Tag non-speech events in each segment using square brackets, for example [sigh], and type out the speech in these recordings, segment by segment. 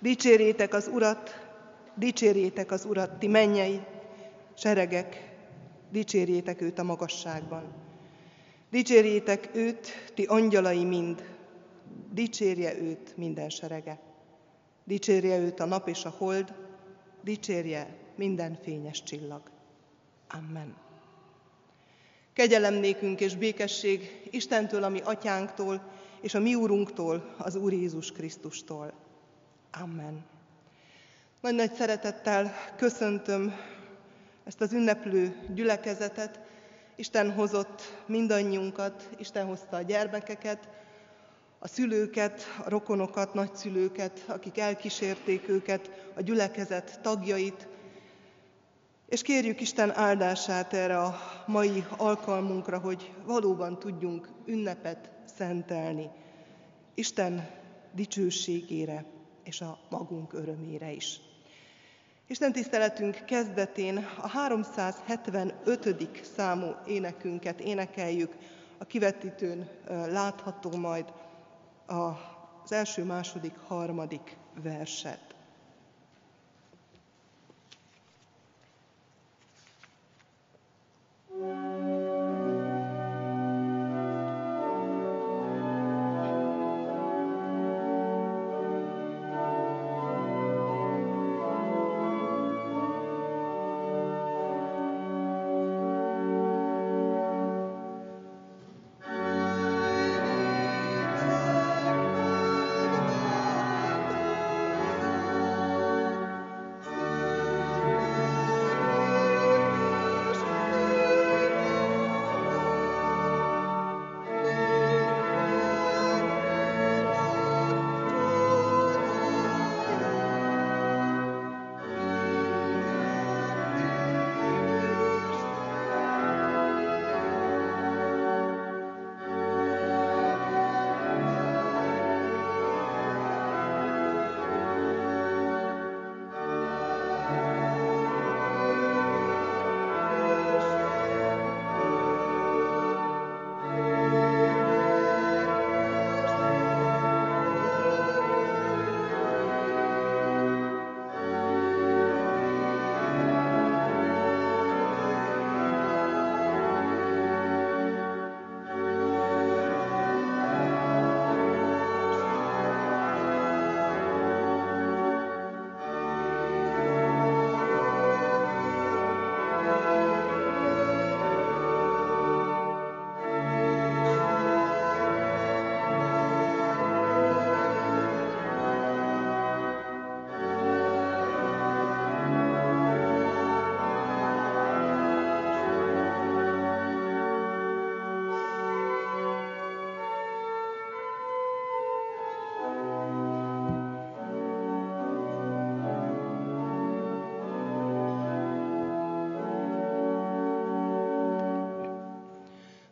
Dicsérjétek az Urat, dicsérjétek az Urat, ti mennyei seregek, dicsérjétek őt a magasságban. Dicsérjétek őt, ti angyalai mind, dicsérje őt minden serege. Dicsérje őt a nap és a hold, dicsérje minden fényes csillag. Amen. Kegyelem és békesség Istentől, ami atyánktól, és a mi úrunktól, az Úr Jézus Krisztustól. Amen. Nagy-nagy szeretettel köszöntöm ezt az ünneplő gyülekezetet. Isten hozott mindannyiunkat, Isten hozta a gyermekeket, a szülőket, a rokonokat, nagyszülőket, akik elkísérték őket, a gyülekezet tagjait, és kérjük Isten áldását erre a mai alkalmunkra, hogy valóban tudjunk ünnepet szentelni. Isten dicsőségére és a magunk örömére is. Isten tiszteletünk kezdetén a 375. számú énekünket énekeljük, a kivetítőn látható majd az első, második, harmadik verset.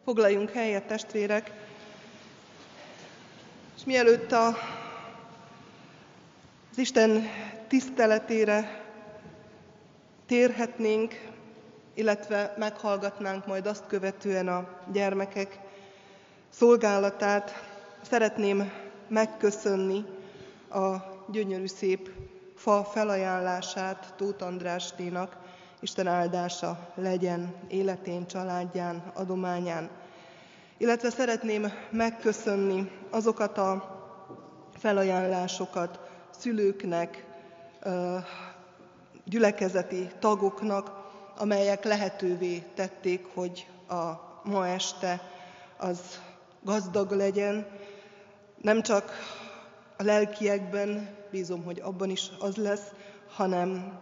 Foglaljunk helyet, testvérek, és mielőtt a, az Isten tiszteletére térhetnénk, illetve meghallgatnánk majd azt követően a gyermekek szolgálatát, szeretném megköszönni a gyönyörű szép fa felajánlását Tóth Andrásténak, Isten áldása legyen életén, családján, adományán. Illetve szeretném megköszönni azokat a felajánlásokat szülőknek, gyülekezeti tagoknak, amelyek lehetővé tették, hogy a ma este az gazdag legyen, nem csak a lelkiekben, bízom, hogy abban is az lesz, hanem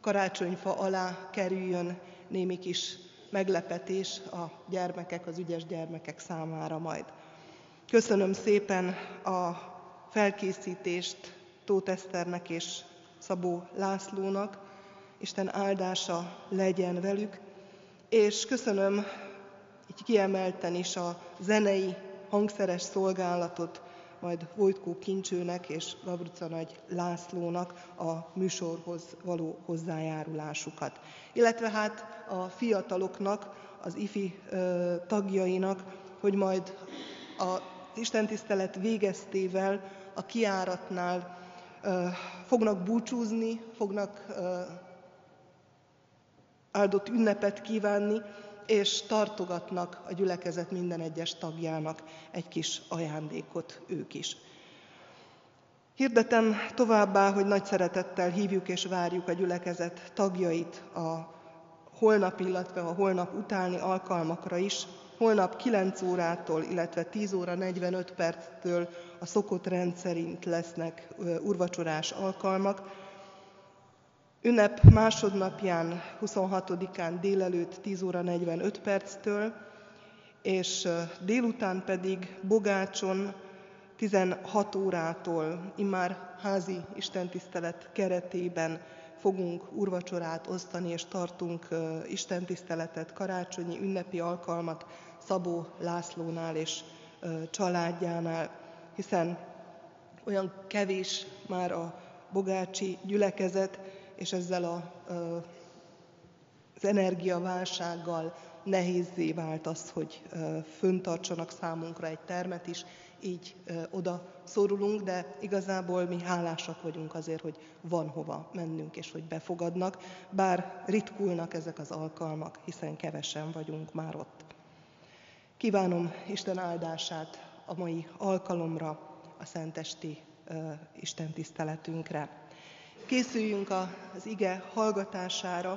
karácsonyfa alá kerüljön némi kis meglepetés a gyermekek, az ügyes gyermekek számára majd. Köszönöm szépen a felkészítést Tóth Eszternek és Szabó Lászlónak, Isten áldása legyen velük, és köszönöm így kiemelten is a zenei, hangszeres szolgálatot majd Vojtkó Kincsőnek és Gabruca Nagy Lászlónak a műsorhoz való hozzájárulásukat. Illetve hát a fiataloknak, az ifi tagjainak, hogy majd a istentisztelet végeztével a kiáratnál fognak búcsúzni, fognak áldott ünnepet kívánni, és tartogatnak a gyülekezet minden egyes tagjának egy kis ajándékot ők is. Hirdetem továbbá, hogy nagy szeretettel hívjuk és várjuk a gyülekezet tagjait a holnap, illetve a holnap utáni alkalmakra is. Holnap 9 órától, illetve 10 óra 45 perctől a szokott rendszerint lesznek urvacsorás alkalmak. Ünnep másodnapján, 26-án délelőtt 10 óra 45 perctől, és délután pedig Bogácson 16 órától immár házi istentisztelet keretében fogunk urvacsorát osztani, és tartunk istentiszteletet, karácsonyi ünnepi alkalmat Szabó Lászlónál és családjánál, hiszen olyan kevés már a bogácsi gyülekezet, és ezzel a, az energiaválsággal nehézzé vált az, hogy föntartsanak számunkra egy termet is, így oda szorulunk, de igazából mi hálásak vagyunk azért, hogy van hova mennünk, és hogy befogadnak, bár ritkulnak ezek az alkalmak, hiszen kevesen vagyunk már ott. Kívánom Isten áldását a mai alkalomra, a szentesti Isten tiszteletünkre. Készüljünk az ige hallgatására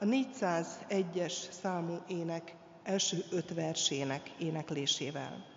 a 401-es számú ének első öt versének éneklésével.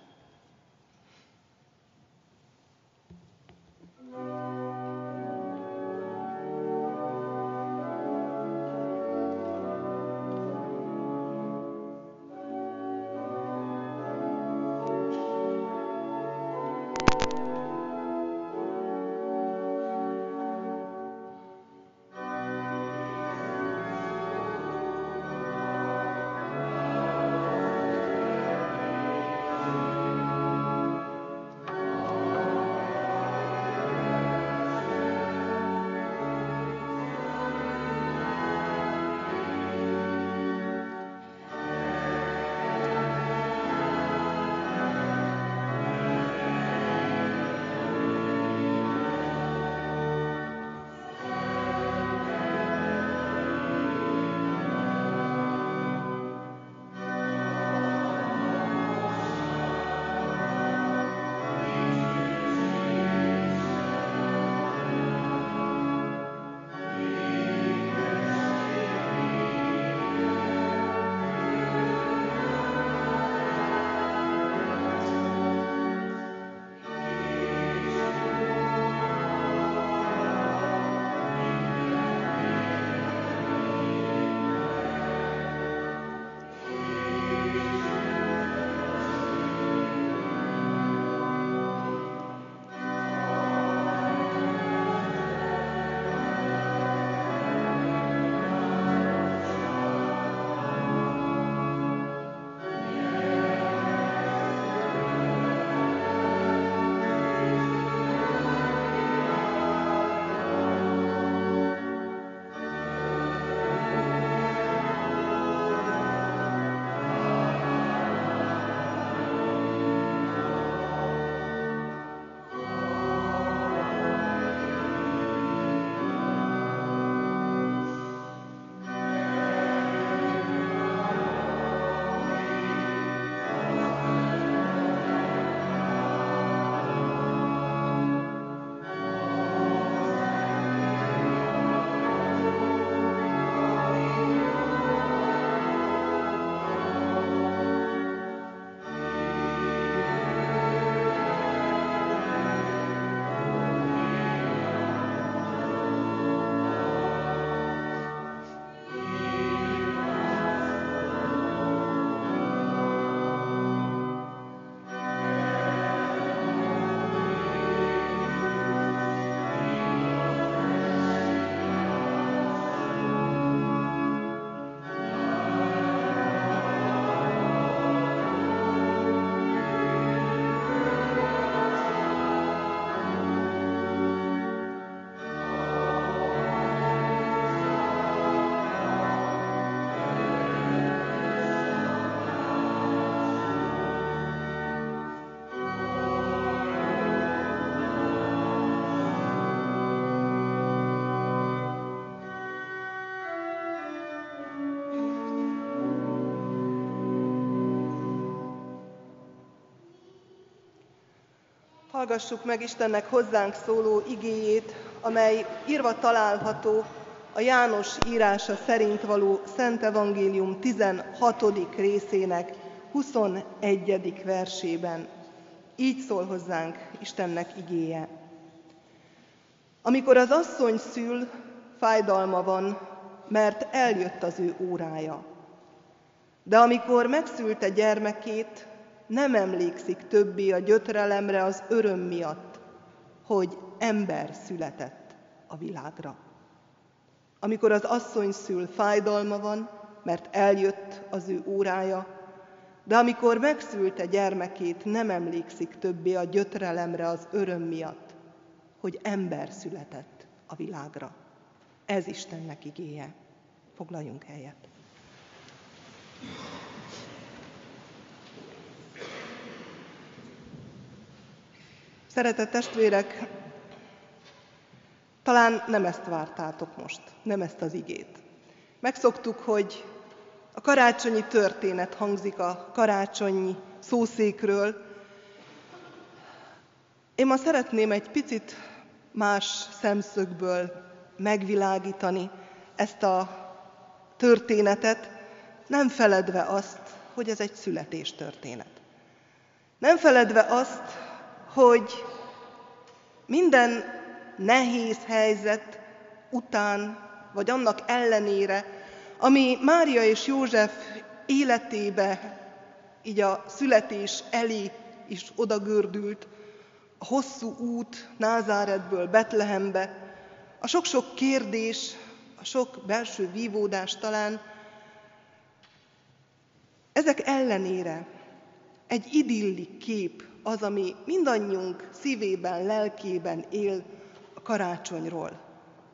Hallgassuk meg Istennek hozzánk szóló igéjét, amely írva található a János írása szerint való Szent Evangélium 16. részének 21. versében. Így szól hozzánk Istennek igéje. Amikor az asszony szül, fájdalma van, mert eljött az ő órája. De amikor megszülte gyermekét, nem emlékszik többé a gyötrelemre az öröm miatt, hogy ember született a világra. Amikor az asszony szül, fájdalma van, mert eljött az ő órája, de amikor megszülte gyermekét, nem emlékszik többé a gyötrelemre az öröm miatt, hogy ember született a világra. Ez Istennek igéje. Foglaljunk helyet. Szeretett testvérek, talán nem ezt vártátok most, nem ezt az igét. Megszoktuk, hogy a karácsonyi történet hangzik a karácsonyi szószékről. Én ma szeretném egy picit más szemszögből megvilágítani ezt a történetet, nem feledve azt, hogy ez egy születés történet. Nem feledve azt, hogy minden nehéz helyzet után, vagy annak ellenére, ami Mária és József életébe, így a születés elé is odagördült, a hosszú út Názáretből Betlehembe, a sok-sok kérdés, a sok belső vívódás talán, ezek ellenére egy idilli kép az, ami mindannyiunk szívében, lelkében él a karácsonyról,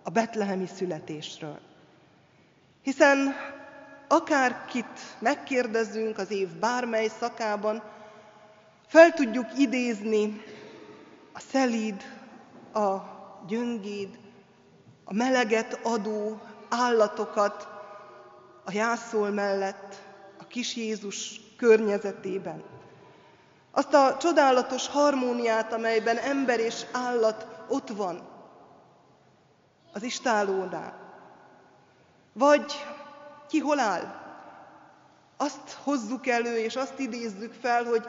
a betlehemi születésről. Hiszen akárkit megkérdezünk az év bármely szakában, fel tudjuk idézni a szelíd, a gyöngéd, a meleget adó állatokat a jászol mellett, a kis Jézus környezetében. Azt a csodálatos harmóniát, amelyben ember és állat ott van az istálónál. Vagy ki hol áll? Azt hozzuk elő, és azt idézzük fel, hogy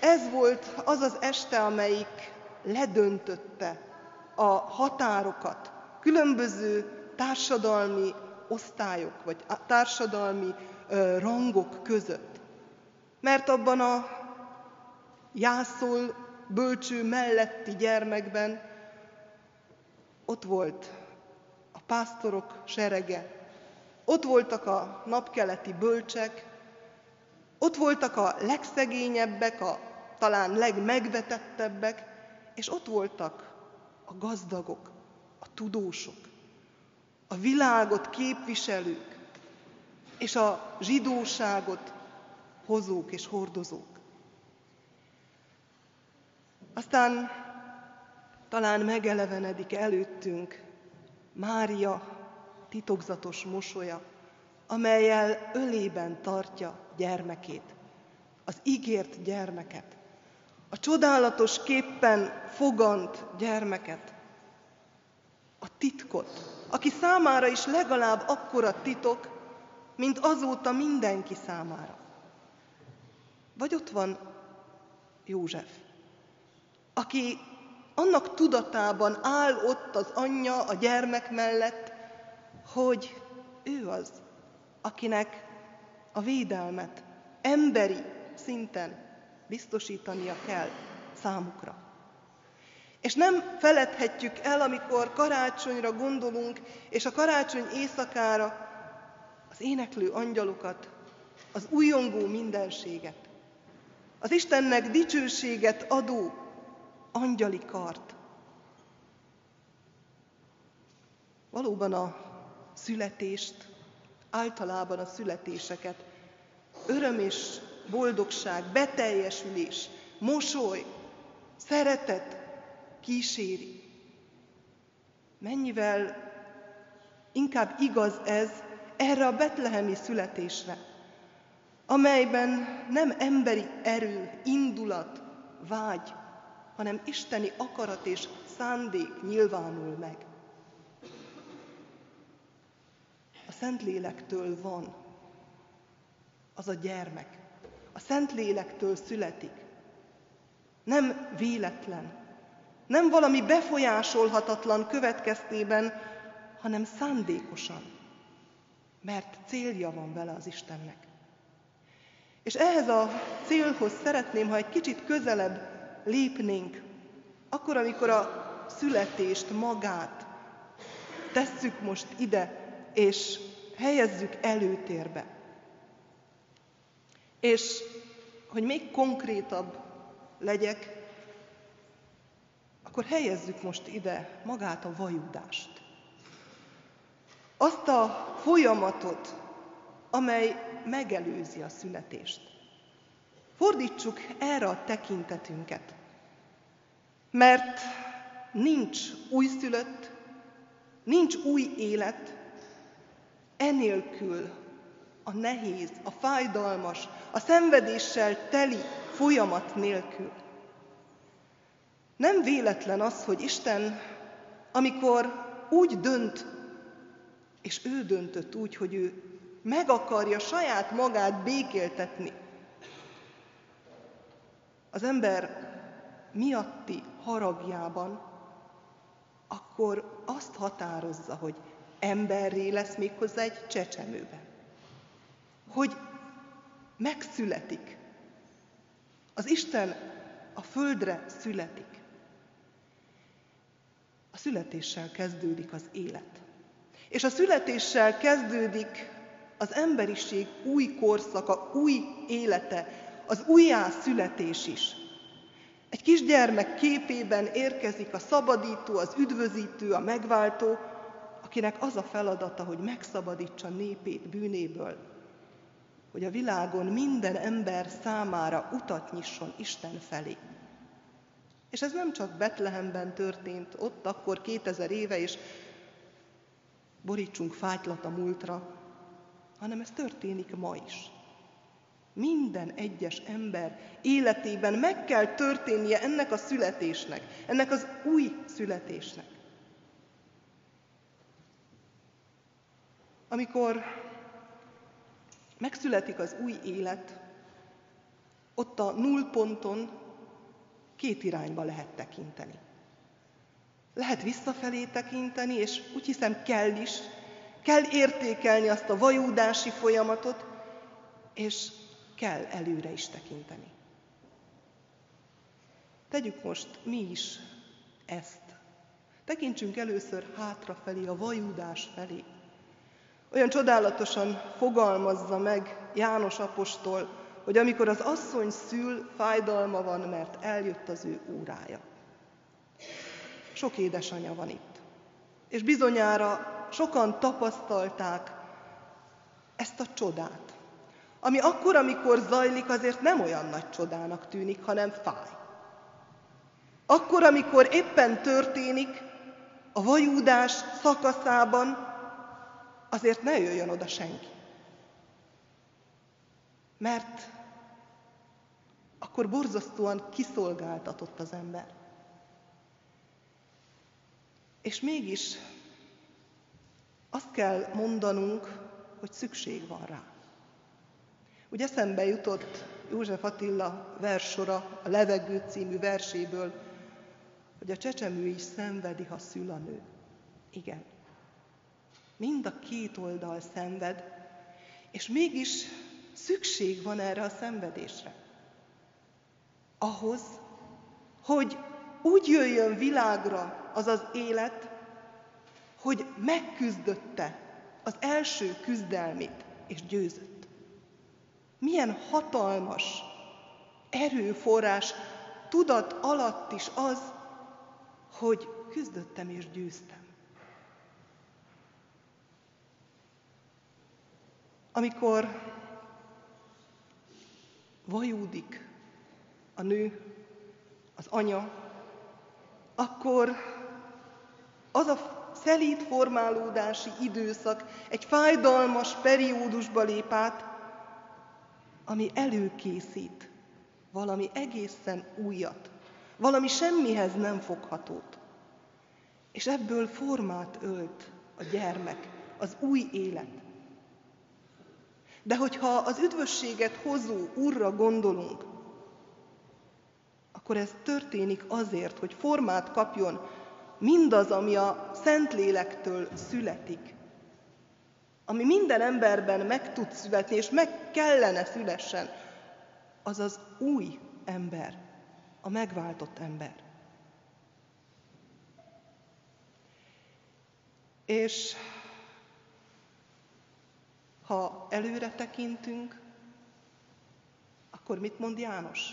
ez volt az az este, amelyik ledöntötte a határokat, különböző társadalmi osztályok, vagy társadalmi rangok között. Mert abban a jászol bölcső melletti gyermekben ott volt a pásztorok serege, ott voltak a napkeleti bölcsek, ott voltak a legszegényebbek, a talán legmegvetettebbek, és ott voltak a gazdagok, a tudósok, a világot képviselők, és a zsidóságot hozók és hordozók. Aztán talán megelevenedik előttünk Mária titokzatos mosolya, amelyel ölében tartja gyermekét, az ígért gyermeket, a csodálatos képpen fogant gyermeket, a titkot, aki számára is legalább akkora titok, mint azóta mindenki számára. Vagy ott van József, aki annak tudatában áll ott az anyja a gyermek mellett, hogy ő az, akinek a védelmet emberi szinten biztosítania kell számukra. És nem feledhetjük el, amikor karácsonyra gondolunk, és a karácsony éjszakára az éneklő angyalokat, az újongó mindenséget, az Istennek dicsőséget adó angyali kart. Valóban a születést, általában a születéseket öröm és boldogság, beteljesülés, mosoly, szeretet kíséri. Mennyivel inkább igaz ez erre a betlehemi születésre, amelyben nem emberi erő, indulat, vágy, hanem isteni akarat és szándék nyilvánul meg. A Szentlélektől van az a gyermek. A Szentlélektől születik. Nem véletlen, nem valami befolyásolhatatlan következtében, hanem szándékosan, mert célja van vele az Istennek. És ehhez a célhoz szeretném, ha egy kicsit közelebb lépnénk, akkor, amikor a születést magát tesszük most ide, és helyezzük előtérbe. És hogy még konkrétabb legyek, akkor helyezzük most ide magát a vajudást. Azt a folyamatot, amely megelőzi a születést. Fordítsuk erre a tekintetünket, mert nincs újszülött, nincs új élet, enélkül a nehéz, a fájdalmas, a szenvedéssel teli folyamat nélkül. Nem véletlen az, hogy Isten, amikor úgy dönt, és ő döntött úgy, hogy ő meg akarja saját magát békéltetni, az ember miatti haragjában, akkor azt határozza, hogy emberré lesz méghozzá egy csecsemőben. Hogy megszületik. Az Isten a földre születik. A születéssel kezdődik az élet. És a születéssel kezdődik az emberiség új korszaka, új élete, az újjászületés is. Egy kisgyermek képében érkezik a szabadító, az üdvözítő, a megváltó, akinek az a feladata, hogy megszabadítsa népét bűnéből, hogy a világon minden ember számára utat nyisson Isten felé. És ez nem csak Betlehemben történt, ott akkor 2000 éve, és borítsunk fájtlat a múltra, hanem ez történik ma is. Minden egyes ember életében meg kell történnie ennek a születésnek, ennek az új születésnek. Amikor megszületik az új élet, ott a nullponton két irányba lehet tekinteni. Lehet visszafelé tekinteni, és úgy hiszem kell is, kell értékelni azt a vajúdási folyamatot, és kell előre is tekinteni. Tegyük most mi is ezt. Tekintsünk először hátrafelé, a vajúdás felé. Olyan csodálatosan fogalmazza meg János apostol, hogy amikor az asszony szül, fájdalma van, mert eljött az ő órája. Sok édesanyja van itt. És bizonyára sokan tapasztalták ezt a csodát, ami akkor, amikor zajlik, azért nem olyan nagy csodának tűnik, hanem fáj. Akkor, amikor éppen történik, a vajúdás szakaszában, azért ne jöjjön oda senki. Mert akkor borzasztóan kiszolgáltatott az ember. És mégis azt kell mondanunk, hogy szükség van rá. Ugye eszembe jutott József Attila versora, a Levegő című verséből, hogy a csecsemő is szenvedi, ha szül a nő. Igen. Mind a két oldal szenved, és mégis szükség van erre a szenvedésre. Ahhoz, hogy úgy jöjjön világra az az élet, hogy megküzdötte az első küzdelmét, és győzött. Milyen hatalmas erőforrás tudat alatt is az, hogy küzdöttem és győztem. Amikor vajúdik a nő, az anya, akkor az a szelíd formálódási időszak egy fájdalmas periódusba lép át, ami előkészít valami egészen újat, valami semmihez nem foghatót. És ebből formát ölt a gyermek, az új élet. De hogyha az üdvösséget hozó Úrra gondolunk, akkor ez történik azért, hogy formát kapjon mindaz, ami a Szentlélektől születik. Ami minden emberben meg tud születni, és meg kellene szülessen, az az új ember, a megváltott ember. És ha előre tekintünk, akkor mit mond János?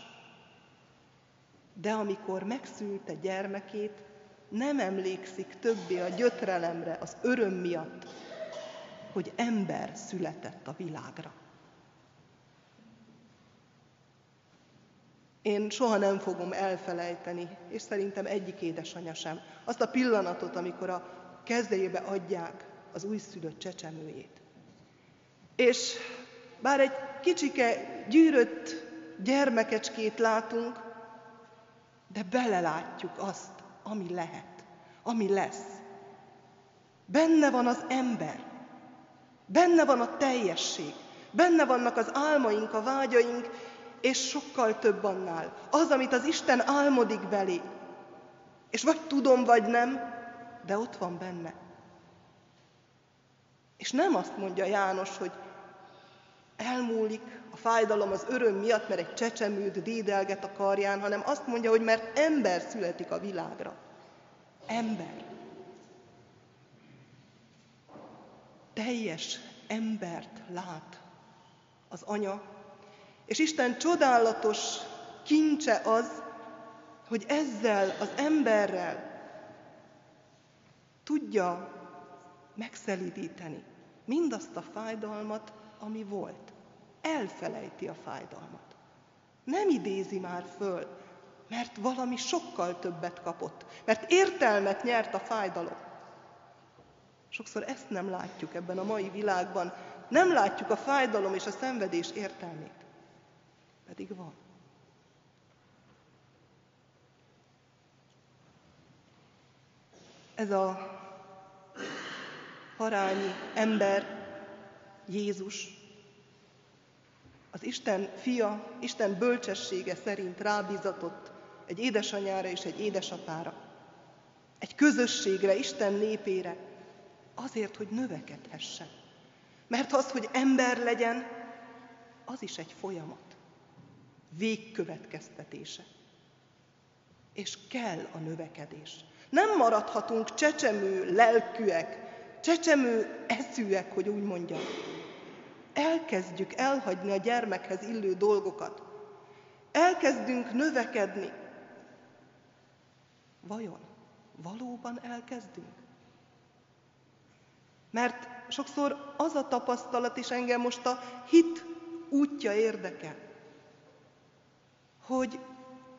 De amikor megszülte gyermekét, nem emlékszik többé a gyötrelemre, az öröm miatt, hogy ember született a világra. Én soha nem fogom elfelejteni, és szerintem egyik édesanyja sem, azt a pillanatot, amikor a kezébe adják az újszülött csecsemőjét. És bár egy kicsike, gyűrött gyermekecskét látunk, de belelátjuk azt, ami lehet, ami lesz. Benne van az ember, benne van a teljesség, benne vannak az álmaink, a vágyaink, és sokkal több annál. Az, amit az Isten álmodik belé. És vagy tudom, vagy nem, de ott van benne. És nem azt mondja János, hogy elmúlik a fájdalom az öröm miatt, mert egy csecsemőd dédelget a karján, hanem azt mondja, hogy mert ember születik a világra. Ember. Teljes embert lát az anya, és Isten csodálatos kincse az, hogy ezzel az emberrel tudja megszelidíteni mindazt a fájdalmat, ami volt. Elfelejti a fájdalmat. Nem idézi már föl, mert valami sokkal többet kapott, mert értelmet nyert a fájdalom. Sokszor ezt nem látjuk ebben a mai világban, nem látjuk a fájdalom és a szenvedés értelmét. Pedig van. Ez a parányi ember, Jézus, az Isten fia, Isten bölcsessége szerint rábízatott egy édesanyára és egy édesapára, egy közösségre, Isten népére, azért, hogy növekedhessen. Mert az, hogy ember legyen, az is egy folyamat, végkövetkeztetése. És kell a növekedés. Nem maradhatunk csecsemő lelkűek, csecsemő eszűek, hogy úgy mondjam. Elkezdjük elhagyni a gyermekhez illő dolgokat. Elkezdünk növekedni. Vajon valóban elkezdünk? Mert sokszor az a tapasztalat is engem most a hit útja érdekel, hogy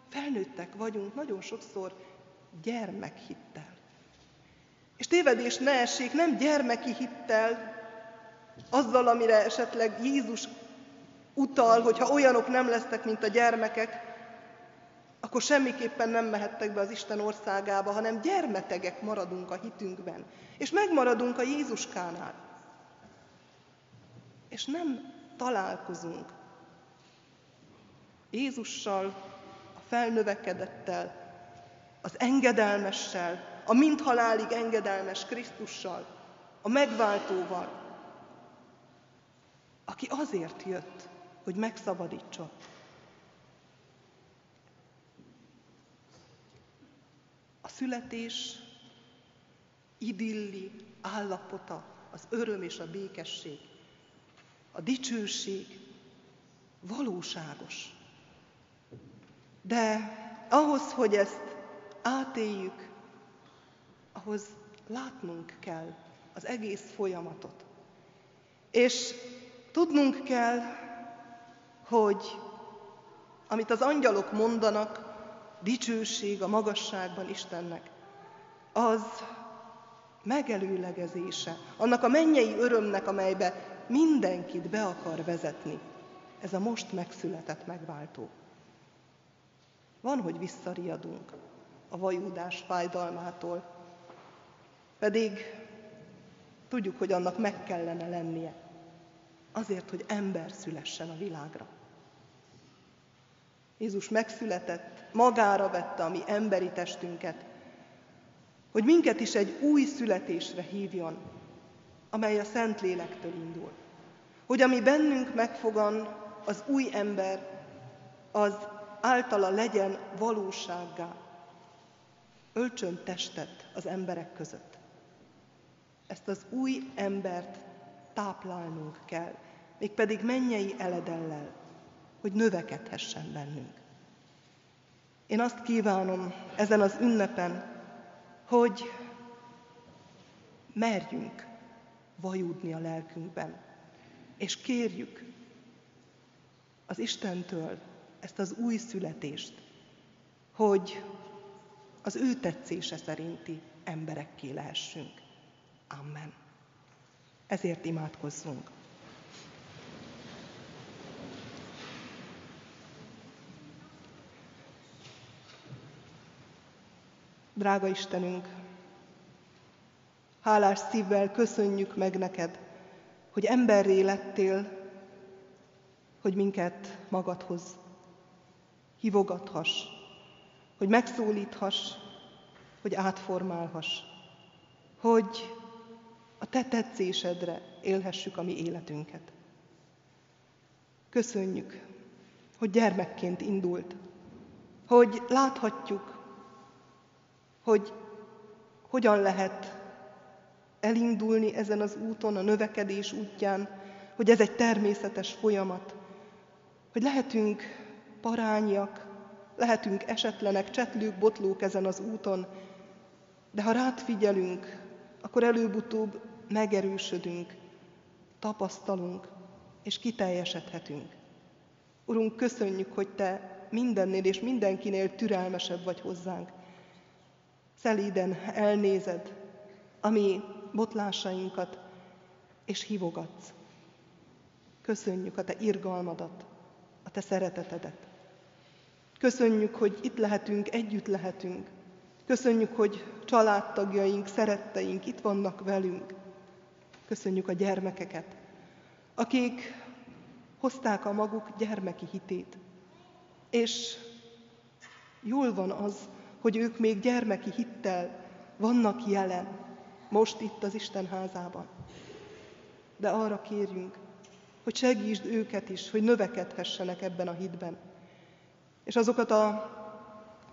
felnőttek vagyunk nagyon sokszor gyermekhittel. És tévedés ne essék, nem gyermeki hittel, azzal, amire esetleg Jézus utal, hogyha olyanok nem lesznek, mint a gyermekek, akkor semmiképpen nem mehettek be az Isten országába, hanem gyermetegek maradunk a hitünkben, és megmaradunk a Jézuskánál. És nem találkozunk Jézussal, a felnövekedettel, az engedelmessel, a mindhalálig engedelmes Krisztussal, a megváltóval, aki azért jött, hogy megszabadítson. Születés idilli állapota, az öröm és a békesség, a dicsőség valóságos. De ahhoz, hogy ezt átéljük, ahhoz látnunk kell az egész folyamatot. És tudnunk kell, hogy amit az angyalok mondanak, dicsőség a magasságban Istennek, az megelőlegezése annak a mennyei örömnek, amelybe mindenkit be akar vezetni. Ez a most megszületett megváltó. Van, hogy visszariadunk a vajúdás fájdalmától, pedig tudjuk, hogy annak meg kellene lennie, azért, hogy ember szülessen a világra. Jézus megszületett, magára vette a mi emberi testünket, hogy minket is egy új születésre hívjon, amely a Szent Lélektől indul. Hogy ami bennünk megfogan, az új ember, az általa legyen valósággá. Öltsön testet az emberek között. Ezt az új embert táplálnunk kell, mégpedig mennyei eledellel, hogy növekedhessen bennünk. Én azt kívánom ezen az ünnepen, hogy merjünk vajúdni a lelkünkben, és kérjük az Istentől ezt az új születést, hogy az ő tetszése szerinti emberekké lehessünk. Amen. Ezért imádkozzunk. Drága Istenünk, hálás szívvel köszönjük meg neked, hogy emberré lettél, hogy minket magadhoz hívogathass, hogy megszólíthass, hogy átformálhass, hogy a te tetszésedre élhessük a mi életünket. Köszönjük, hogy gyermekként indult, hogy láthatjuk, hogy hogyan lehet elindulni ezen az úton, a növekedés útján, hogy ez egy természetes folyamat, hogy lehetünk parányiak, lehetünk esetlenek, csetlők, botlók ezen az úton, de ha rád figyelünk, akkor előbb-utóbb megerősödünk, tapasztalunk, és kiteljesedhetünk. Urunk, köszönjük, hogy Te mindennél és mindenkinél türelmesebb vagy hozzánk. Szelíden elnézed a mi botlásainkat, és hívogatsz. Köszönjük a Te irgalmadat, a Te szeretetedet. Köszönjük, hogy itt lehetünk, együtt lehetünk. Köszönjük, hogy családtagjaink, szeretteink itt vannak velünk. Köszönjük a gyermekeket, akik hozták a maguk gyermeki hitét. És jól van az, hogy ők még gyermeki hittel vannak jelen, most itt az Isten házában. De arra kérjünk, hogy segítsd őket is, hogy növekedhessenek ebben a hitben. És azokat a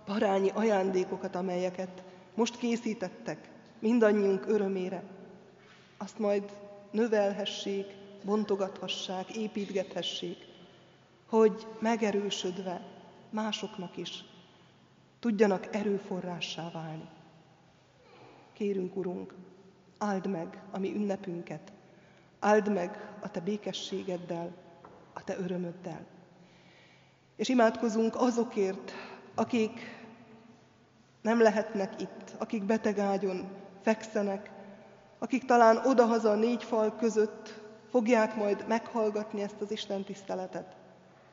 parányi ajándékokat, amelyeket most készítettek, mindannyiunk örömére, azt majd növelhessék, bontogathassák, építgethessék, hogy megerősödve másoknak is tudjanak erőforrássá válni. Kérünk, Urunk, áld meg a mi ünnepünket, áld meg a Te békességeddel, a Te örömöddel. És imádkozunk azokért, akik nem lehetnek itt, akik betegágyon fekszenek, akik talán odahaza a négy fal között fogják majd meghallgatni ezt az Isten tiszteletet.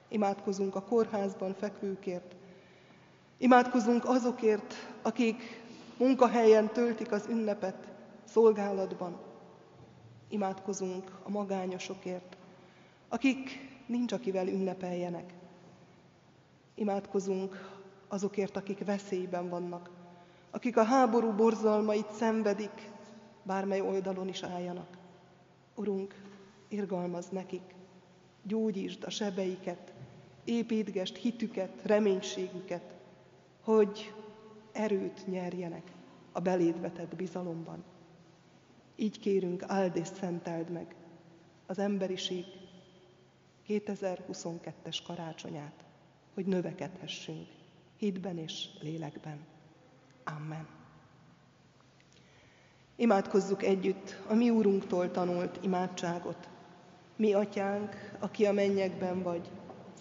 Imádkozunk a kórházban fekvőkért. Imádkozunk azokért, akik munkahelyen töltik az ünnepet, szolgálatban. Imádkozunk a magányosokért, akik nincs akivel ünnepeljenek. Imádkozunk azokért, akik veszélyben vannak, akik a háború borzalmait szenvedik, bármely oldalon is álljanak. Urunk, irgalmaz nekik, gyógyítsd a sebeiket, építgest hitüket, reménységüket, hogy erőt nyerjenek a beléd vetett bizalomban. Így kérünk, áld és szenteld meg az emberiség 2022-es karácsonyát hogy növekedhessünk hitben és lélekben. Amen. Imádkozzuk együtt a mi Úrunktól tanult imádságot. Mi, Atyánk, aki a mennyekben vagy,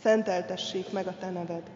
szenteltessék meg a Te neved.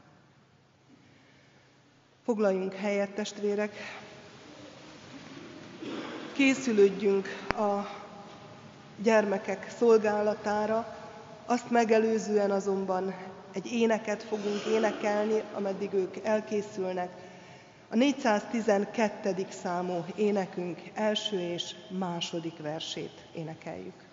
Foglaljunk helyet, testvérek! Készülődjünk a gyermekek szolgálatára, azt megelőzően azonban egy éneket fogunk énekelni, ameddig ők elkészülnek. A 412. számú énekünk első és második versét énekeljük.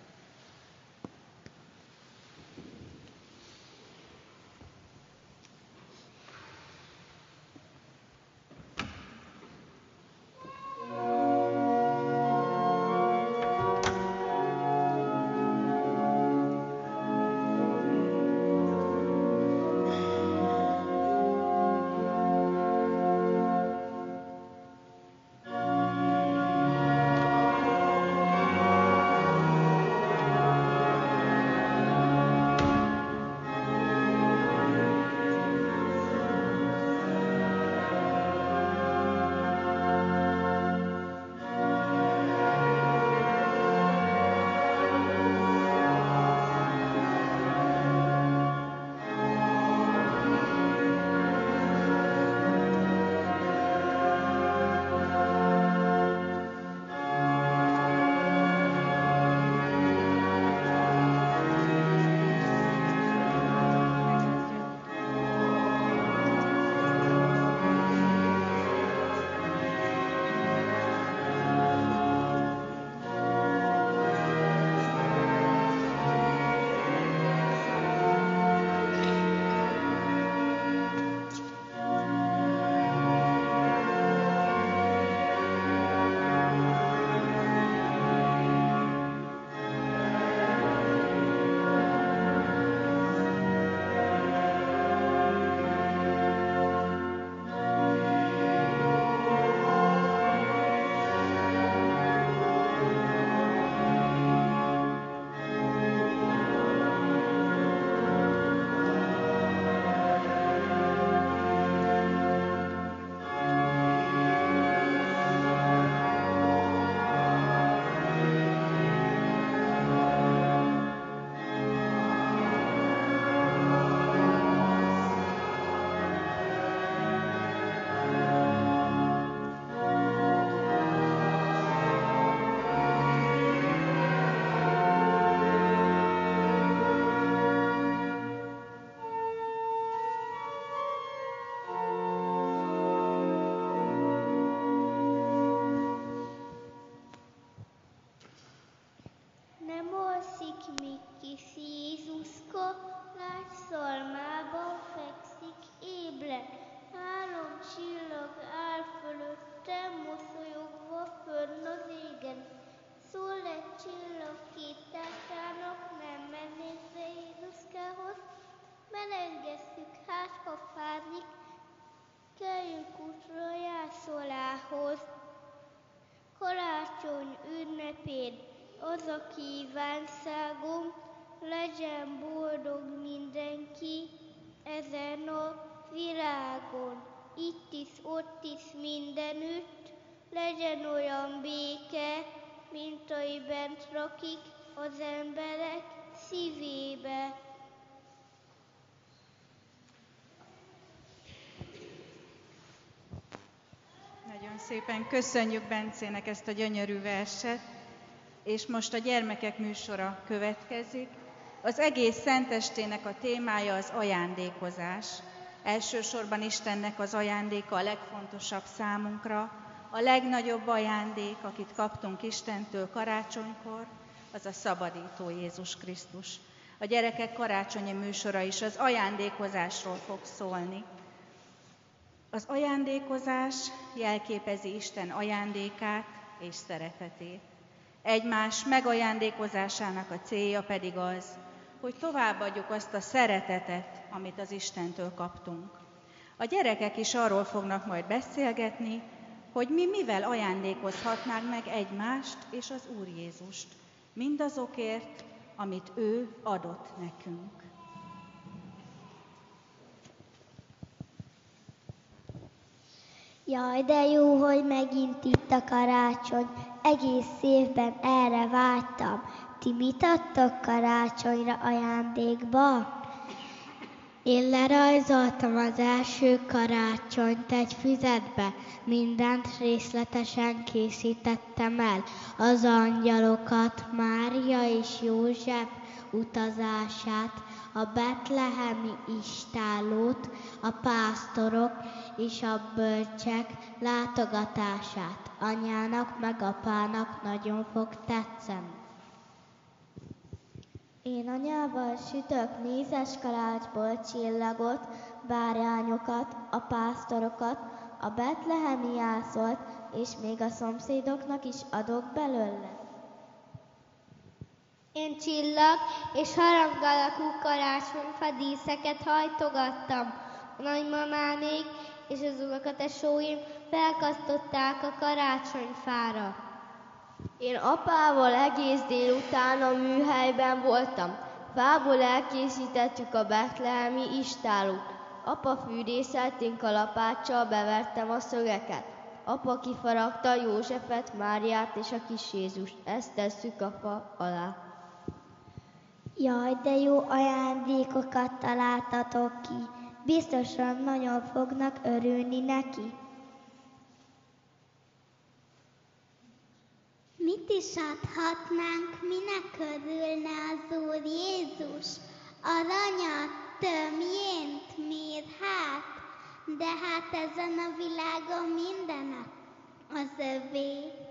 Kívánságom, legyen boldog mindenki ezen a világon, itt is, ott is, mindenütt, legyen olyan béke, mint ahogy bent rakik az emberek szívébe. Nagyon szépen köszönjük Bencének ezt a gyönyörű verset és most a gyermekek műsora következik. Az egész szentestének a témája az ajándékozás. Elsősorban Istennek az ajándéka a legfontosabb számunkra, a legnagyobb ajándék, akit kaptunk Istentől karácsonykor, az a szabadító Jézus Krisztus. A gyerekek karácsonyi műsora is az ajándékozásról fog szólni. Az ajándékozás jelképezi Isten ajándékát és szeretetét. Egymás megajándékozásának a célja pedig az, hogy továbbadjuk azt a szeretetet, amit az Istentől kaptunk. A gyerekek is arról fognak majd beszélgetni, hogy mi mivel ajándékozhatnánk meg egymást és az Úr Jézust, mindazokért, amit ő adott nekünk. Jaj, de jó, hogy megint itt a karácsony, egész évben erre vágytam. Ti mit adtok karácsonyra ajándékba? Én lerajzoltam az első karácsonyt egy füzetbe, mindent részletesen készítettem el, az angyalokat, Mária és József utazását, a betlehemi istálót, a pásztorok és a bölcsek látogatását. Anyának meg apának nagyon fog tetszeni. Én anyával sütök mézes kalácsból csillagot, bárányokat, a pásztorokat, a betlehemi jászolt, és még a szomszédoknak is adok belőle. Én csillag és harangalakú karácsonyfa díszeket hajtogattam. A nagymamánék és az unokatesóim felkasztották a karácsonyfára. Én apával egész délután a műhelyben voltam. Fából elkészítettük a betlehemi istálót. Apa fűrészelt, én kalapáccsal bevertem a szögeket. Apa kifaragta Józsefet, Máriát és a kis Jézust. Ezt tesszük a fa alá. Jaj, de jó ajándékokat találtatok ki. Biztosan nagyon fognak örülni neki. Mit is adhatnánk, minek örülne az Úr Jézus? Aranyat, tömjént, mirhát, de hát ezen a világon minden az övé.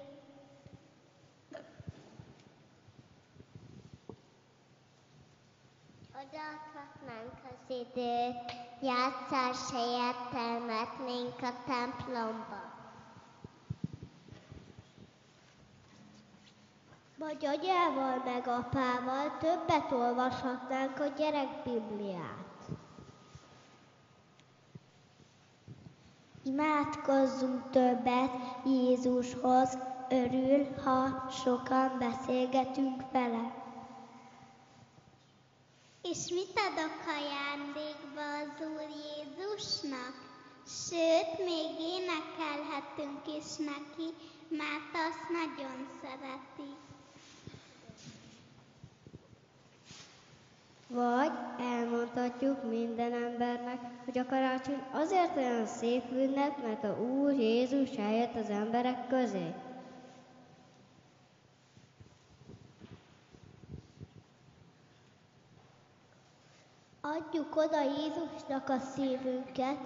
Odaadhatnánk az időt, játszás helyett elmetnénk a templomba. Vagy agyával meg apával többet olvashatnánk a gyerekbibliát. Imádkozzunk többet Jézushoz, örül, ha sokan beszélgetünk vele. És mit adok ajándékba az Úr Jézusnak? Sőt, még énekelhetünk is neki, mert azt nagyon szereti. Vagy elmondhatjuk minden embernek, hogy a karácsony azért olyan szép ünnep, mert a Úr Jézus eljött az emberek közé. Adjuk oda Jézusnak a szívünket,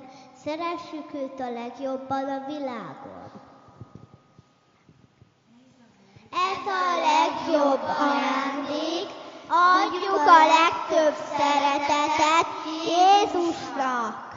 szeressük őt a legjobban a világon. Ez a legjobb ajándék, adjuk a legtöbb szeretetet Jézusnak.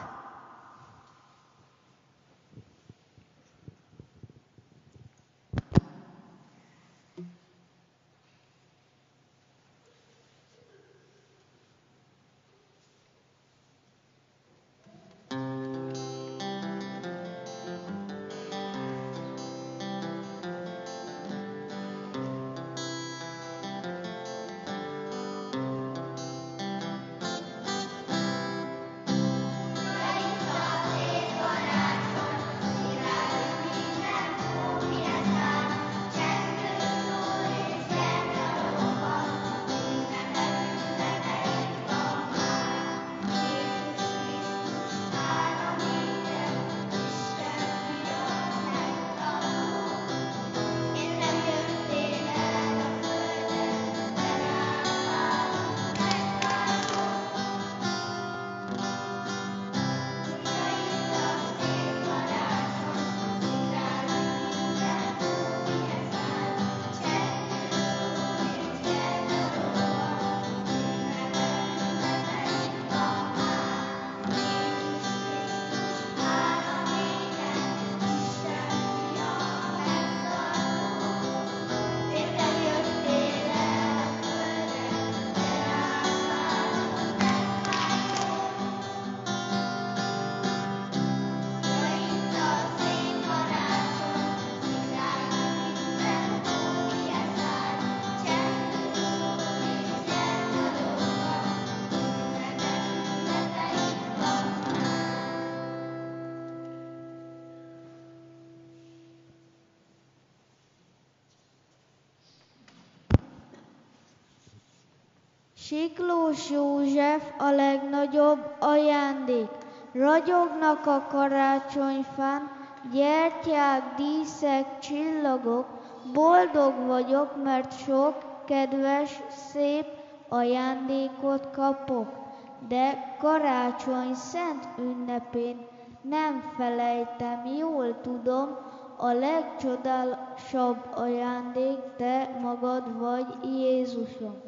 Siklós József a legnagyobb ajándék. Ragyognak a karácsonyfán, gyertyák, díszek, csillagok, boldog vagyok, mert sok kedves, szép ajándékot kapok. De karácsony szent ünnepén nem felejtem, jól tudom, a legcsodásabb ajándék te magad vagy, Jézusom.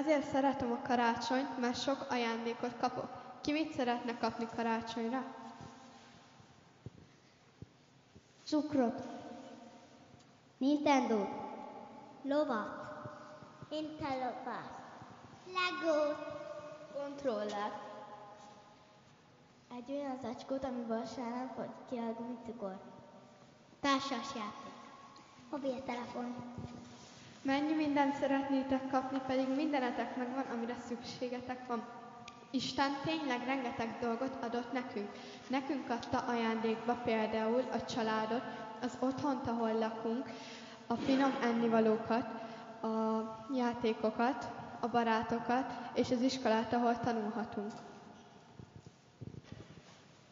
Azért szeretem a karácsonyt, mert sok ajándékot kapok. Ki mit szeretne kapni karácsonyra? Cukrot. Nintendo. Lovat. Interlopás. Lego. Kontroller. Egy olyan zacskót, ami vasárnap vagy ki a gumicukor. Társas játék. Mobiltelefon. Mennyi mindent szeretnétek kapni, pedig mindenetek megvan, amire szükségetek van. Isten tényleg rengeteg dolgot adott nekünk. Nekünk adta ajándékba például a családot, az otthont, ahol lakunk, a finom ennivalókat, a játékokat, a barátokat és az iskolát, ahol tanulhatunk.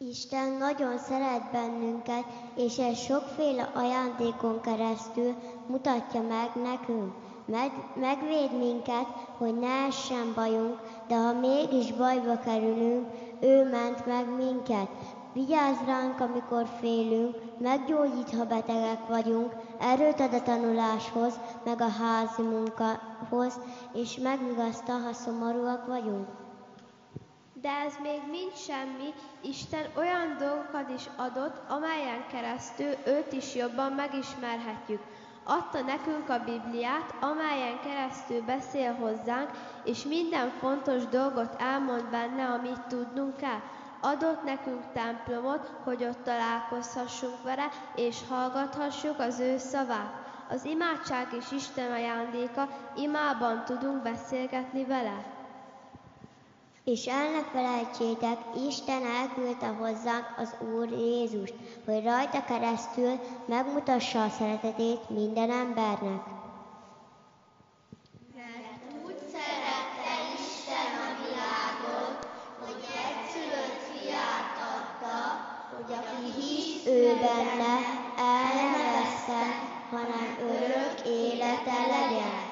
Isten nagyon szeret bennünket, és ez sokféle ajándékon keresztül mutatja meg nekünk. Meg, megvéd minket, hogy ne essen bajunk, de ha mégis bajba kerülünk, ő ment meg minket. Vigyázz ránk, amikor félünk, meggyógyít, ha betegek vagyunk, erőt ad a tanuláshoz, meg a házi munkához, és megvigasztal, ha szomorúak vagyunk. De ez még mind semmi, Isten olyan dolgokat is adott, amelyen keresztül őt is jobban megismerhetjük. Adta nekünk a Bibliát, amelyen keresztül beszél hozzánk, és minden fontos dolgot elmond benne, amit tudnunk kell. Adott nekünk templomot, hogy ott találkozhassunk vele, és hallgathassuk az ő szavát. Az imádság is Isten ajándéka, imában tudunk beszélgetni vele. És el ne felejtsétek, Isten elküldte hozzánk az Úr Jézust, hogy rajta keresztül megmutassa a szeretetét minden embernek. ő benne el ne veszte, hanem örök élete legyen.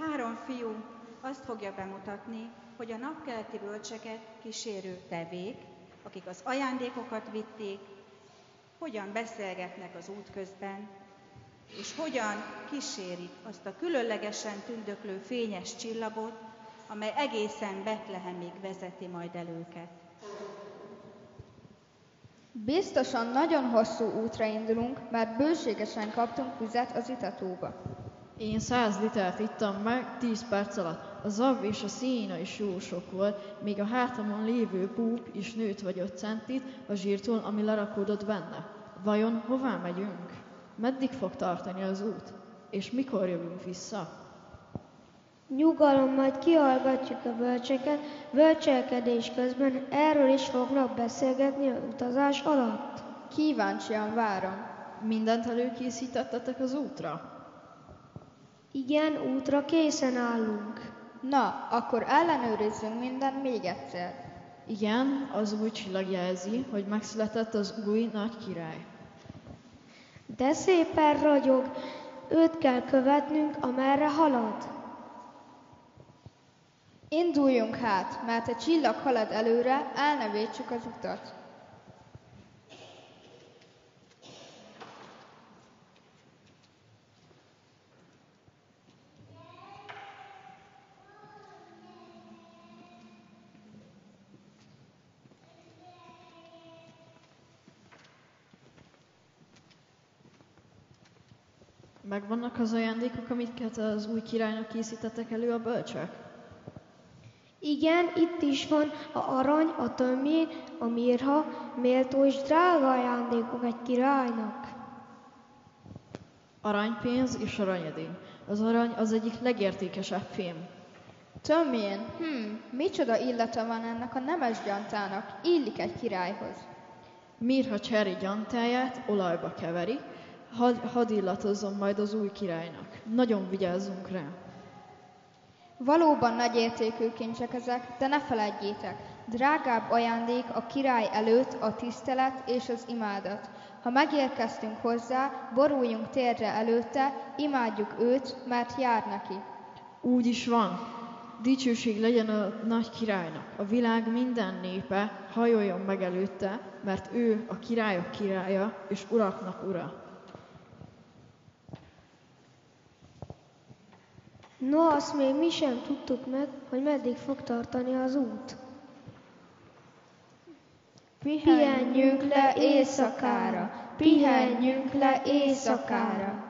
Három fiú azt fogja bemutatni, hogy a napkelti bölcseket kísérő tevék, akik az ajándékokat vitték, hogyan beszélgetnek az út közben, és hogyan kísérik azt a különlegesen tündöklő fényes csillagot, amely egészen Betlehemig vezeti majd el őket. Biztosan nagyon hosszú útra indulunk, mert bőségesen kaptunk vizet az itatóba. Én száz litert ittam meg tíz perc alatt. A zav és a szína is jó sok volt, még a hátamon lévő búb is nőtt vagy öt centit a zsírtól, ami lerakódott benne. Vajon hová megyünk? Meddig fog tartani az út? És mikor jövünk vissza? Nyugalom, majd kihallgatjuk a bölcseket, bölcselkedés közben erről is fognak beszélgetni a utazás alatt. Kíváncsian várom. Mindent előkészítettetek az útra? Igen, útra készen állunk. Na, akkor ellenőrizzünk minden még egyszer. Igen, az új csillag jelzi, hogy megszületett az új nagy király. De szépen ragyog, őt kell követnünk, amerre halad. Induljunk hát, mert a csillag halad előre, elnevétsük az utat. Megvannak az ajándékok, amiket az új királynak készítettek elő a bölcsök? Igen, itt is van a arany, a tömény, a mirha, méltó és drága ajándékok egy királynak. Aranypénz és aranyedény. Az arany az egyik legértékesebb fém. Tömén, hm, micsoda illata van ennek a nemes gyantának, illik egy királyhoz. Mirha cseri gyantáját olajba keveri, had, hadd illatozzon majd az új királynak. Nagyon vigyázzunk rá. Valóban nagy értékű kincsek ezek, de ne feledjétek, drágább ajándék a király előtt a tisztelet és az imádat. Ha megérkeztünk hozzá, boruljunk térre előtte, imádjuk őt, mert jár neki. Úgy is van. Dicsőség legyen a nagy királynak. A világ minden népe hajoljon meg előtte, mert ő a királyok királya és uraknak ura. No, azt még mi sem tudtuk meg, hogy meddig fog tartani az út. Pihenjünk le éjszakára, pihenjünk le éjszakára.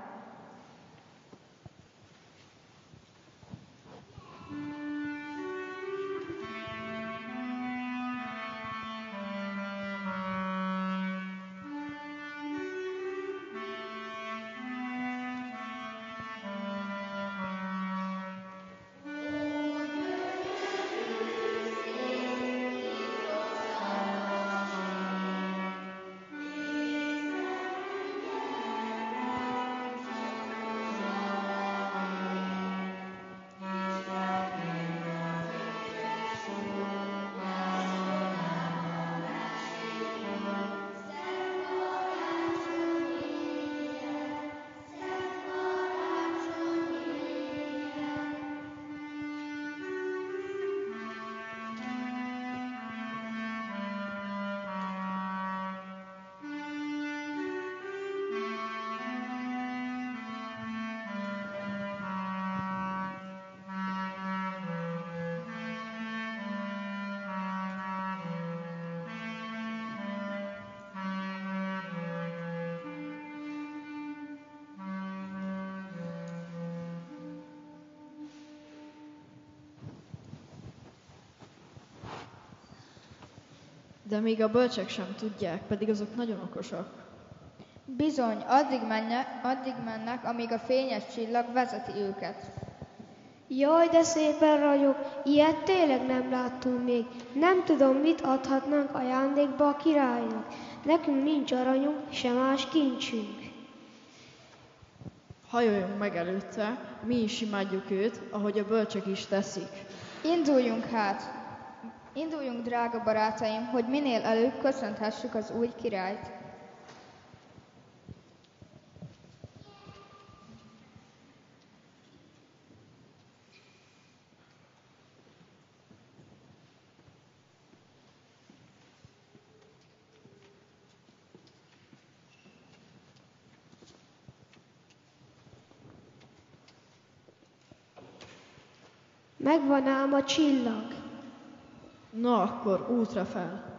De még a bölcsek sem tudják, pedig azok nagyon okosak. Bizony, addig, menne, addig mennek, amíg a fényes csillag vezeti őket. Jaj, de szépen ragyog, ilyet tényleg nem láttunk még. Nem tudom, mit adhatnánk ajándékba a királynak. Nekünk nincs aranyunk, se más kincsünk. Hajoljunk meg előtte, mi is imádjuk őt, ahogy a bölcsek is teszik. Induljunk hát! Induljunk, drága barátaim, hogy minél előbb köszönthessük az új királyt. Megvan ám a csillag. Na akkor útra fel!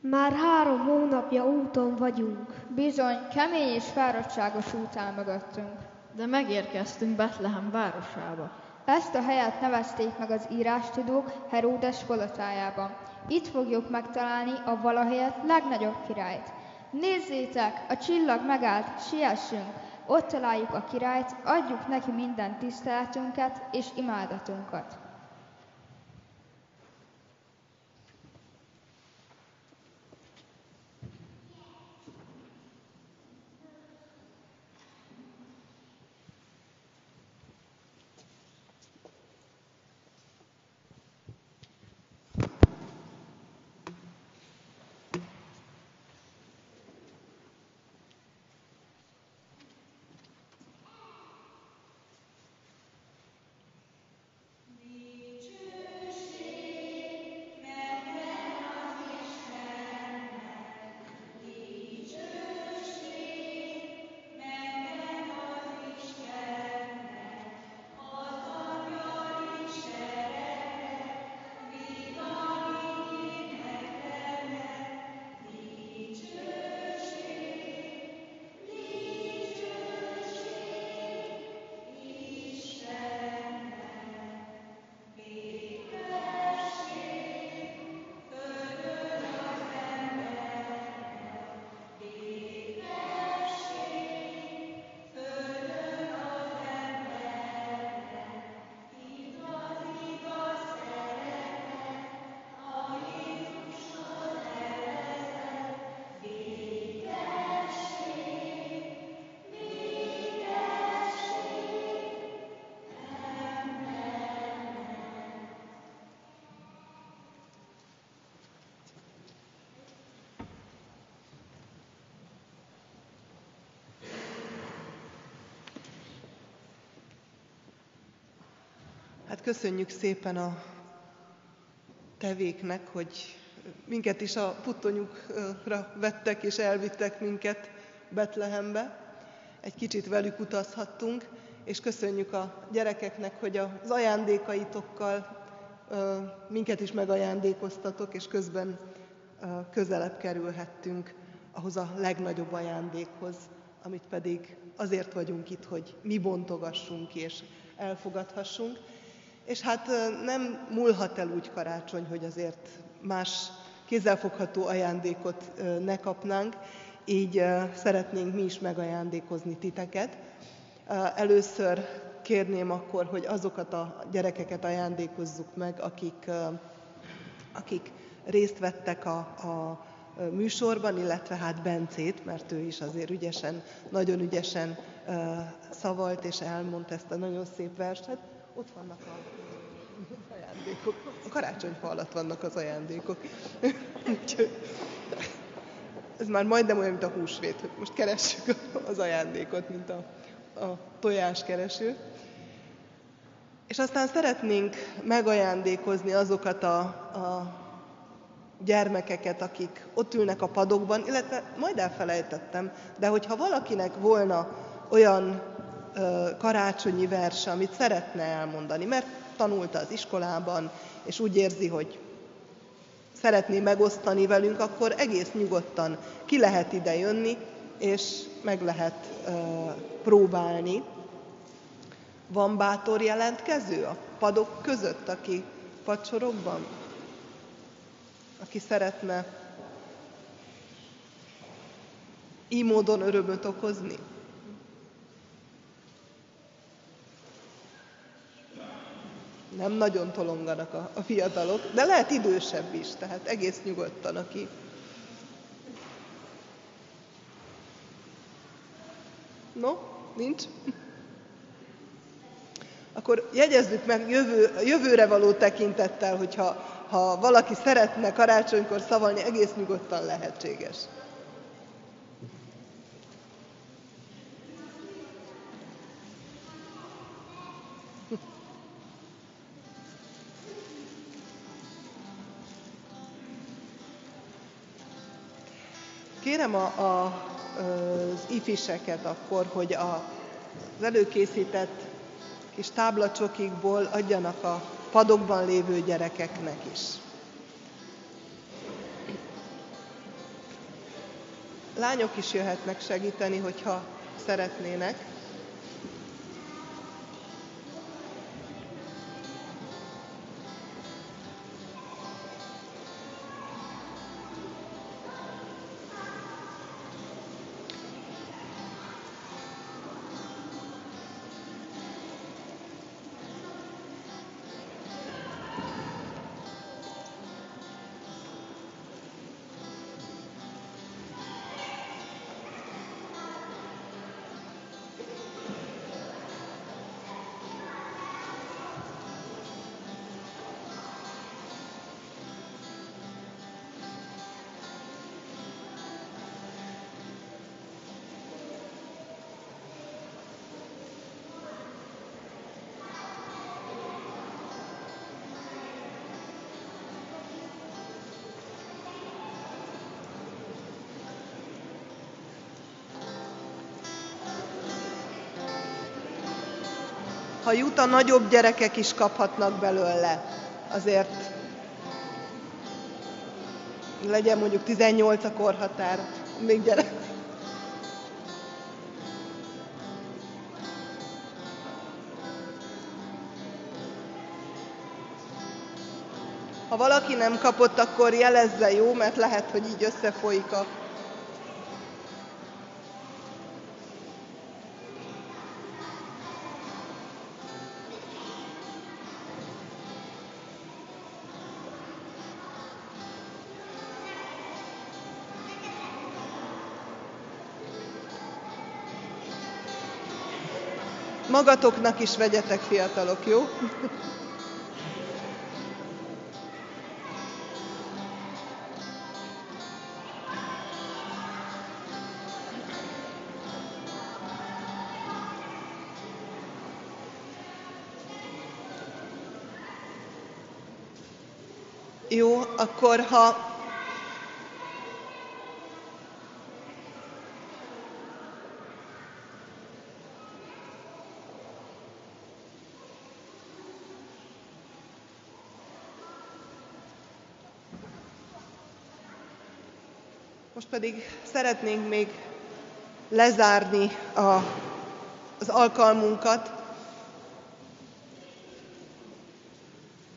Már három hónapja úton vagyunk. Bizony, kemény és fáradtságos út áll mögöttünk. De megérkeztünk Betlehem városába. Ezt a helyet nevezték meg az írástudók Heródes polotájában. Itt fogjuk megtalálni a valahelyet legnagyobb királyt. Nézzétek, a csillag megállt, siessünk! Ott találjuk a királyt, adjuk neki minden tiszteletünket és imádatunkat. Hát köszönjük szépen a tevéknek, hogy minket is a puttonyukra vettek és elvittek minket Betlehembe. Egy kicsit velük utazhattunk, és köszönjük a gyerekeknek, hogy az ajándékaitokkal minket is megajándékoztatok, és közben közelebb kerülhettünk ahhoz a legnagyobb ajándékhoz, amit pedig azért vagyunk itt, hogy mi bontogassunk és elfogadhassunk. És hát nem múlhat el úgy karácsony, hogy azért más kézzelfogható ajándékot ne kapnánk, így szeretnénk mi is megajándékozni titeket. Először kérném akkor, hogy azokat a gyerekeket ajándékozzuk meg, akik, akik részt vettek a, a műsorban, illetve hát Bencét, mert ő is azért ügyesen, nagyon ügyesen szavalt és elmondta ezt a nagyon szép verset. Ott vannak a ajándékok. A karácsonyfa alatt vannak az ajándékok. [laughs] ez már majdnem olyan, mint a húsvét, hogy most keressük az ajándékot, mint a, a tojáskereső. És aztán szeretnénk megajándékozni azokat a, a gyermekeket, akik ott ülnek a padokban, illetve majd elfelejtettem, de hogyha valakinek volna olyan karácsonyi verse, amit szeretne elmondani, mert tanulta az iskolában, és úgy érzi, hogy szeretné megosztani velünk, akkor egész nyugodtan ki lehet ide jönni, és meg lehet uh, próbálni. Van bátor jelentkező a padok között, aki padsorokban? Aki szeretne így módon örömöt okozni? Nem nagyon tolonganak a, a fiatalok, de lehet idősebb is, tehát egész nyugodtan, aki No, nincs? Akkor jegyezzük meg jövő, jövőre való tekintettel, hogyha ha valaki szeretne karácsonykor szavalni, egész nyugodtan lehetséges. Kérem a, a, az ifiseket akkor, hogy a, az előkészített kis táblacsokikból adjanak a padokban lévő gyerekeknek is. lányok is jöhetnek segíteni, hogyha szeretnének. Ha jut, a nagyobb gyerekek is kaphatnak belőle. Azért legyen mondjuk 18 a korhatár, még gyerek. Ha valaki nem kapott, akkor jelezze, jó? Mert lehet, hogy így összefolyik a Magatoknak is vegyetek fiatalok, jó? Jó, akkor ha Most pedig szeretnénk még lezárni a, az alkalmunkat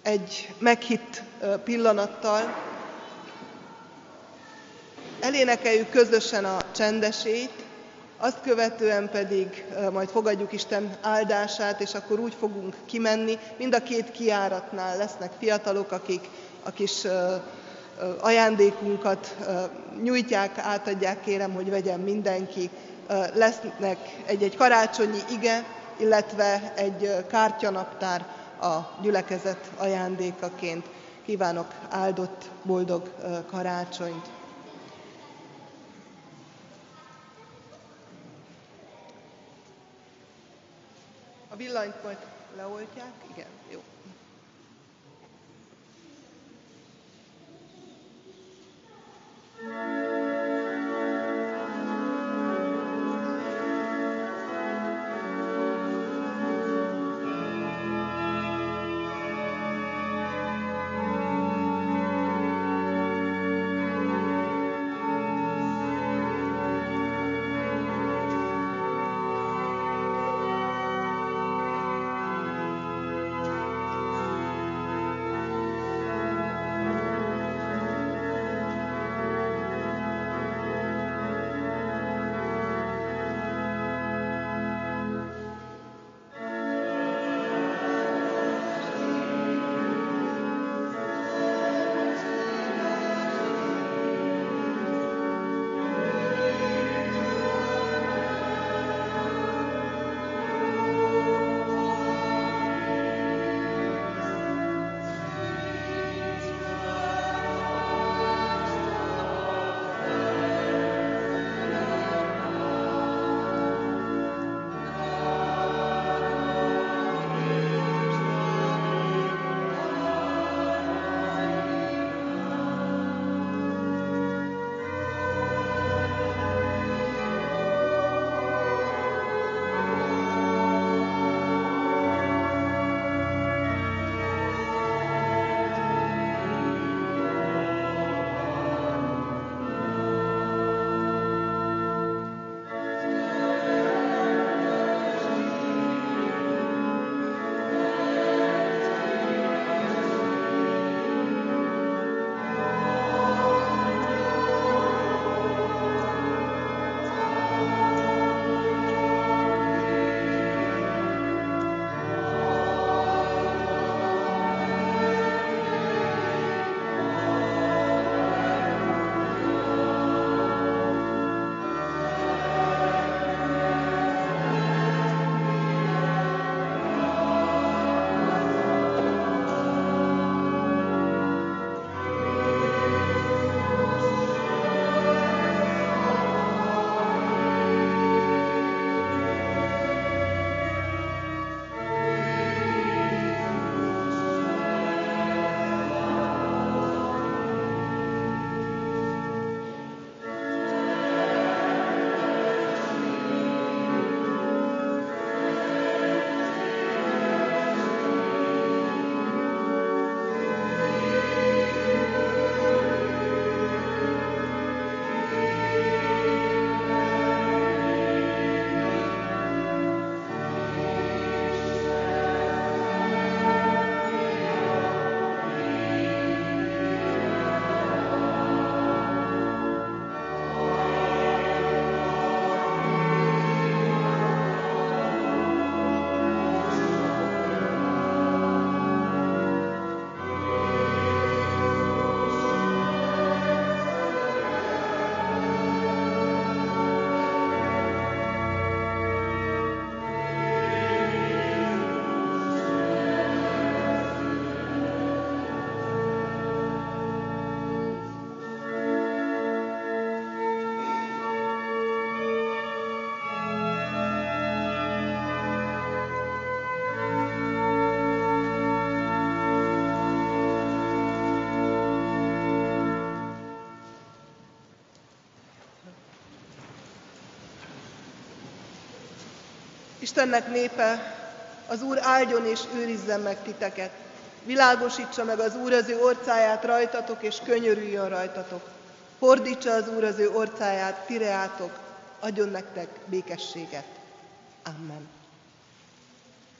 egy meghitt pillanattal. Elénekeljük közösen a csendesét, azt követően pedig majd fogadjuk Isten áldását, és akkor úgy fogunk kimenni. Mind a két kiáratnál lesznek fiatalok, akik, akik ajándékunkat nyújtják, átadják, kérem, hogy vegyen mindenki. Lesznek egy-egy karácsonyi ige, illetve egy kártyanaptár a gyülekezet ajándékaként. Kívánok áldott, boldog karácsonyt! A villanyt majd leoltják? Igen, jó. Istennek népe, az Úr áldjon és őrizzen meg titeket. Világosítsa meg az Úr az ő orcáját rajtatok, és könyörüljön rajtatok. Fordítsa az Úr az ő orcáját, tireátok, adjon nektek békességet. Amen.